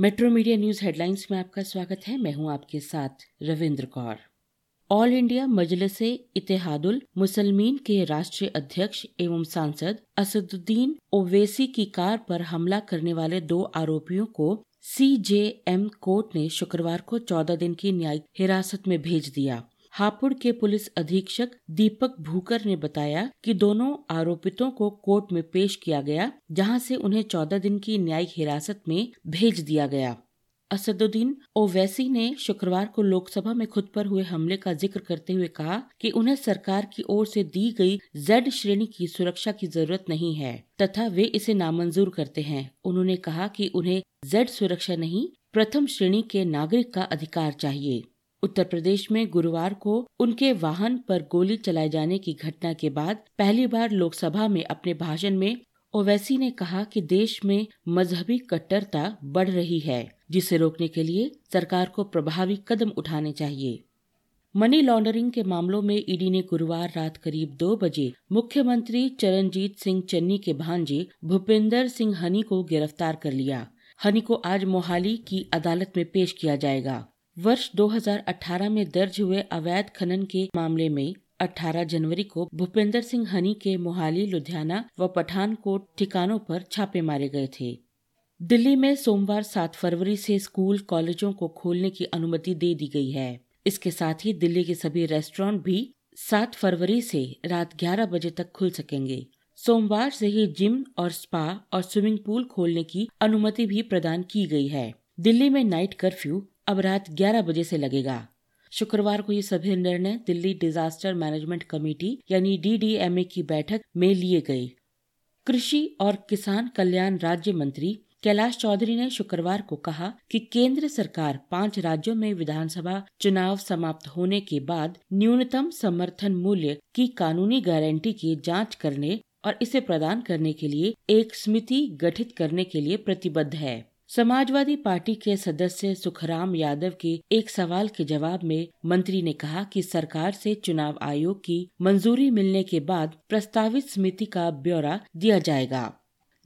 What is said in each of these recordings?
Metro media news headlines में आपका स्वागत है। मैं हूँ आपके साथ रविंद्र कौर। ऑल इंडिया मजलिस इतिहादुल मुसलमीन के राष्ट्रीय अध्यक्ष एवं सांसद असदुद्दीन ओवैसी की कार पर हमला करने वाले दो आरोपियों को सीजेएम कोर्ट ने शुक्रवार को 14 दिन की न्यायिक हिरासत में भेज दिया। हापुड़ के पुलिस अधीक्षक दीपक भूकर ने बताया कि दोनों आरोपितों को कोर्ट में पेश किया गया, जहाँ से उन्हें चौदह दिन की न्यायिक हिरासत में भेज दिया गया। असदुद्दीन ओवैसी ने शुक्रवार को लोकसभा में खुद पर हुए हमले का ज़िक्र करते हुए कहा कि उन्हें सरकार की ओर से दी गई जेड श्रेणी की सुरक्षा की ज़रूरत नहीं है, तथा वे इसे नामंजूर करते हैं। उन्होंने कहा कि उन्हें जेड सुरक्षा नहीं, प्रथम श्रेणी के नागरिक का अधिकार चाहिए। उत्तर प्रदेश में गुरुवार को उनके वाहन पर गोली चलाए जाने की घटना के बाद पहली बार लोकसभा में अपने भाषण में ओवैसी ने कहा कि देश में मजहबी कट्टरता बढ़ रही है, जिसे रोकने के लिए सरकार को प्रभावी कदम उठाने चाहिए। मनी लॉन्ड्रिंग के मामलों में ईडी ने गुरुवार रात करीब दो बजे मुख्यमंत्री चरणजीत सिंह चन्नी के भांजे भूपेंद्र सिंह हनी को गिरफ़्तार कर लिया। हनी को आज मोहाली की अदालत में पेश किया जाएगा। वर्ष 2018 में दर्ज हुए अवैध खनन के मामले में 18 जनवरी को भूपेंद्र सिंह हनी के मोहाली, लुधियाना व पठानकोट ठिकानों पर छापे मारे गए थे। दिल्ली में सोमवार 7 फरवरी से स्कूल कॉलेजों को खोलने की अनुमति दे दी गई है। इसके साथ ही दिल्ली के सभी रेस्टोरेंट भी 7 फरवरी से रात 11 बजे तक खुल सकेंगे। सोमवार से ही जिम और स्पा और स्विमिंग पूल खोलने की अनुमति भी प्रदान की गई है। दिल्ली में नाइट कर्फ्यू अब रात 11 बजे से लगेगा। शुक्रवार को ये सभी निर्णय दिल्ली डिजास्टर मैनेजमेंट कमेटी यानी डीडीएमए की बैठक में लिए गए। कृषि और किसान कल्याण राज्य मंत्री कैलाश चौधरी ने शुक्रवार को कहा कि केंद्र सरकार पाँच राज्यों में विधानसभा चुनाव समाप्त होने के बाद न्यूनतम समर्थन मूल्य की कानूनी गारंटी की जाँच करने और इसे प्रदान करने के लिए एक समिति गठित करने के लिए प्रतिबद्ध है। समाजवादी पार्टी के सदस्य सुखराम यादव के एक सवाल के जवाब में मंत्री ने कहा कि सरकार से चुनाव आयोग की मंजूरी मिलने के बाद प्रस्तावित समिति का ब्यौरा दिया जाएगा।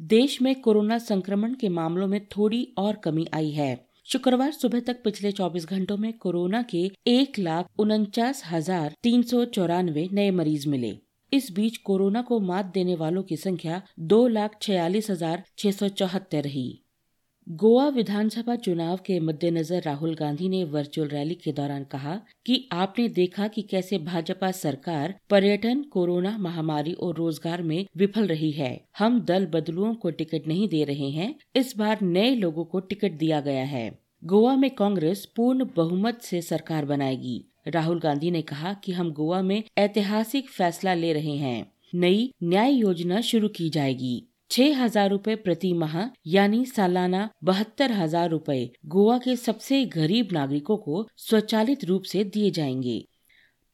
देश में कोरोना संक्रमण के मामलों में थोड़ी और कमी आई है। शुक्रवार सुबह तक पिछले 24 घंटों में कोरोना के एक लाख उनचास हज़ार तीन सौ चौरानवे नए मरीज़ मिले। इस बीच कोरोना को मात देने वालों की संख्या दो लाख छियालीस हज़ार छह सौ चौहत्तर रही। गोवा विधानसभा चुनाव के मद्देनजर राहुल गांधी ने वर्चुअल रैली के दौरान कहा कि आपने देखा कि कैसे भाजपा सरकार पर्यटन, कोरोना महामारी और रोज़गार में विफल रही है। हम दल बदलुओं को टिकट नहीं दे रहे हैं। इस बार नए लोगों को टिकट दिया गया है। गोवा में कांग्रेस पूर्ण बहुमत से सरकार बनाएगी। राहुल गांधी ने कहा कि हम गोवा में ऐतिहासिक फैसला ले रहे हैं। नई न्याय योजना शुरू की जाएगी। छह हज़ार रूपए प्रति माह, यानी सालाना बहत्तर हज़ार रूपए गोवा के सबसे गरीब नागरिकों को स्वचालित रूप से दिए जाएँगे।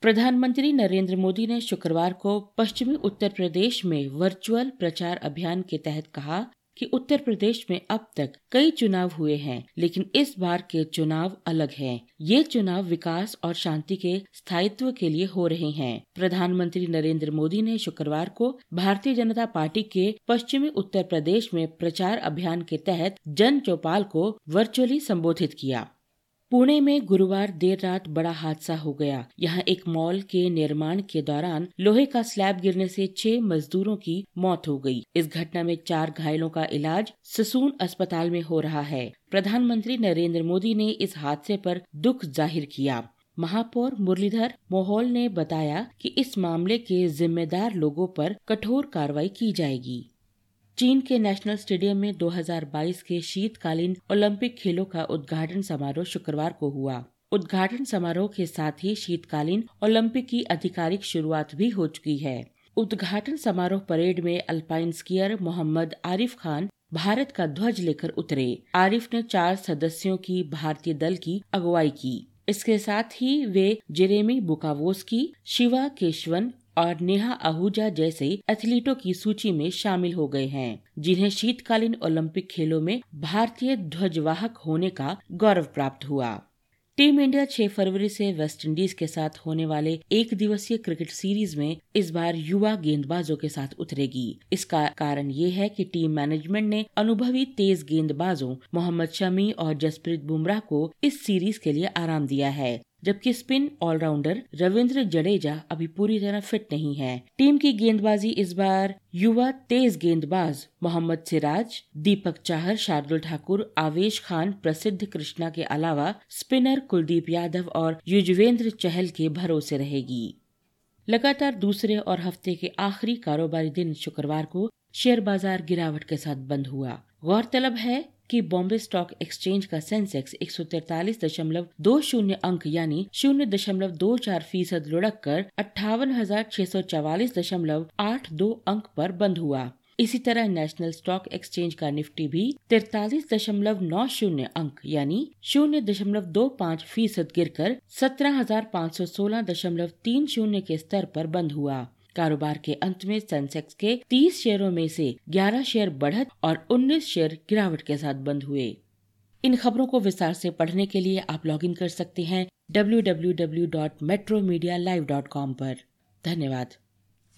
प्रधानमंत्री नरेंद्र मोदी ने शुक्रवार को पश्चिमी उत्तर प्रदेश में वर्चुअल प्रचार अभियान के तहत कहा कि उत्तर प्रदेश में अब तक कई चुनाव हुए हैं, लेकिन इस बार के चुनाव अलग हैं। ये चुनाव विकास और शांति के स्थायित्व के लिए हो रहे हैं प्रधानमंत्री नरेंद्र मोदी ने शुक्रवार को भारतीय जनता पार्टी के पश्चिमी उत्तर प्रदेश में प्रचार अभियान के तहत जन चौपाल को वर्चुअली संबोधित किया पुणे में गुरुवार देर रात बड़ा हादसा हो गया। यहाँ एक मॉल के निर्माण के दौरान लोहे का स्लैब गिरने से छह मजदूरों की मौत हो गई। इस घटना में चार घायलों का इलाज ससून अस्पताल में हो रहा है। प्रधानमंत्री नरेंद्र मोदी ने इस हादसे पर दुख ज़ाहिर किया। महापौर मुरलीधर मोहोल ने बताया कि इस मामले के जिम्मेदार लोगों पर कठोर कार्रवाई की जाएगी। चीन के नेशनल स्टेडियम में 2022 के शीतकालीन ओलंपिक खेलों का उद्घाटन समारोह शुक्रवार को हुआ। उद्घाटन समारोह के साथ ही शीतकालीन ओलंपिक की आधिकारिक शुरुआत भी हो चुकी है। उद्घाटन समारोह परेड में अल्पाइन स्कीयर मोहम्मद आरिफ खान भारत का ध्वज लेकर उतरे। आरिफ ने चार सदस्यों की भारतीय दल की अगुवाई की। इसके साथ ही वे जेरेमी बुकावोस की शिवा केशवन और नेहा आहूजा जैसे एथलीटों की सूची में शामिल हो गए हैं, जिन्हें शीतकालीन ओलंपिक खेलों में भारतीय ध्वजवाहक होने का गौरव प्राप्त हुआ। टीम इंडिया 6 फरवरी से वेस्टइंडीज के साथ होने वाले एक दिवसीय क्रिकेट सीरीज़ में इस बार युवा गेंदबाजों के साथ उतरेगी। इसका कारण ये है कि टीम मैनेजमेंट ने अनुभवी तेज गेंदबाजों मोहम्मद शमी और जसप्रीत बुमराह को इस सीरीज़ के लिए आराम दिया है। जबकि स्पिन ऑलराउंडर रविंद्र जडेजा अभी पूरी तरह फिट नहीं है। टीम की गेंदबाजी इस बार युवा तेज गेंदबाज मोहम्मद सिराज, दीपक चाहर, शार्दुल ठाकुर, आवेश खान, प्रसिद्ध कृष्णा के अलावा स्पिनर कुलदीप यादव और युजवेंद्र चहल के भरोसे रहेगी। लगातार दूसरे और हफ़्ते के आखिरी कारोबारी दिन शुक्रवार को शेयर बाज़ार गिरावट के साथ बंद हुआ। गौरतलब है कि बॉम्बे स्टॉक एक्सचेंज का सेंसेक्स एक सौ तैतालीस दशमलव दो शून्य अंक, यानी शून्य दशमलव दो चार फ़ीसद लुढ़क कर अट्ठावन हज़ार छह सौ चवालीस दशमलव आठ दो अंक पर बंद हुआ। इसी तरह नेशनल स्टॉक एक्सचेंज का निफ्टी भी तिरतालीस दशमलव नौ शून्य अंक, यानी शून्य दशमलव दो पाँच फ़ीसद गिर कर सत्रह हज़ार पाँच सौ सोलह दशमलव तीन शून्य के स्तर पर बंद हुआ। कारोबार के अंत में सेंसेक्स के 30 शेयरों में से 11 शेयर बढ़त और 19 शेयर गिरावट के साथ बंद हुए। इन खबरों को विस्तार से पढ़ने के लिए आप लॉगिन कर सकते हैं W W W dot metro media live dot पर। धन्यवाद।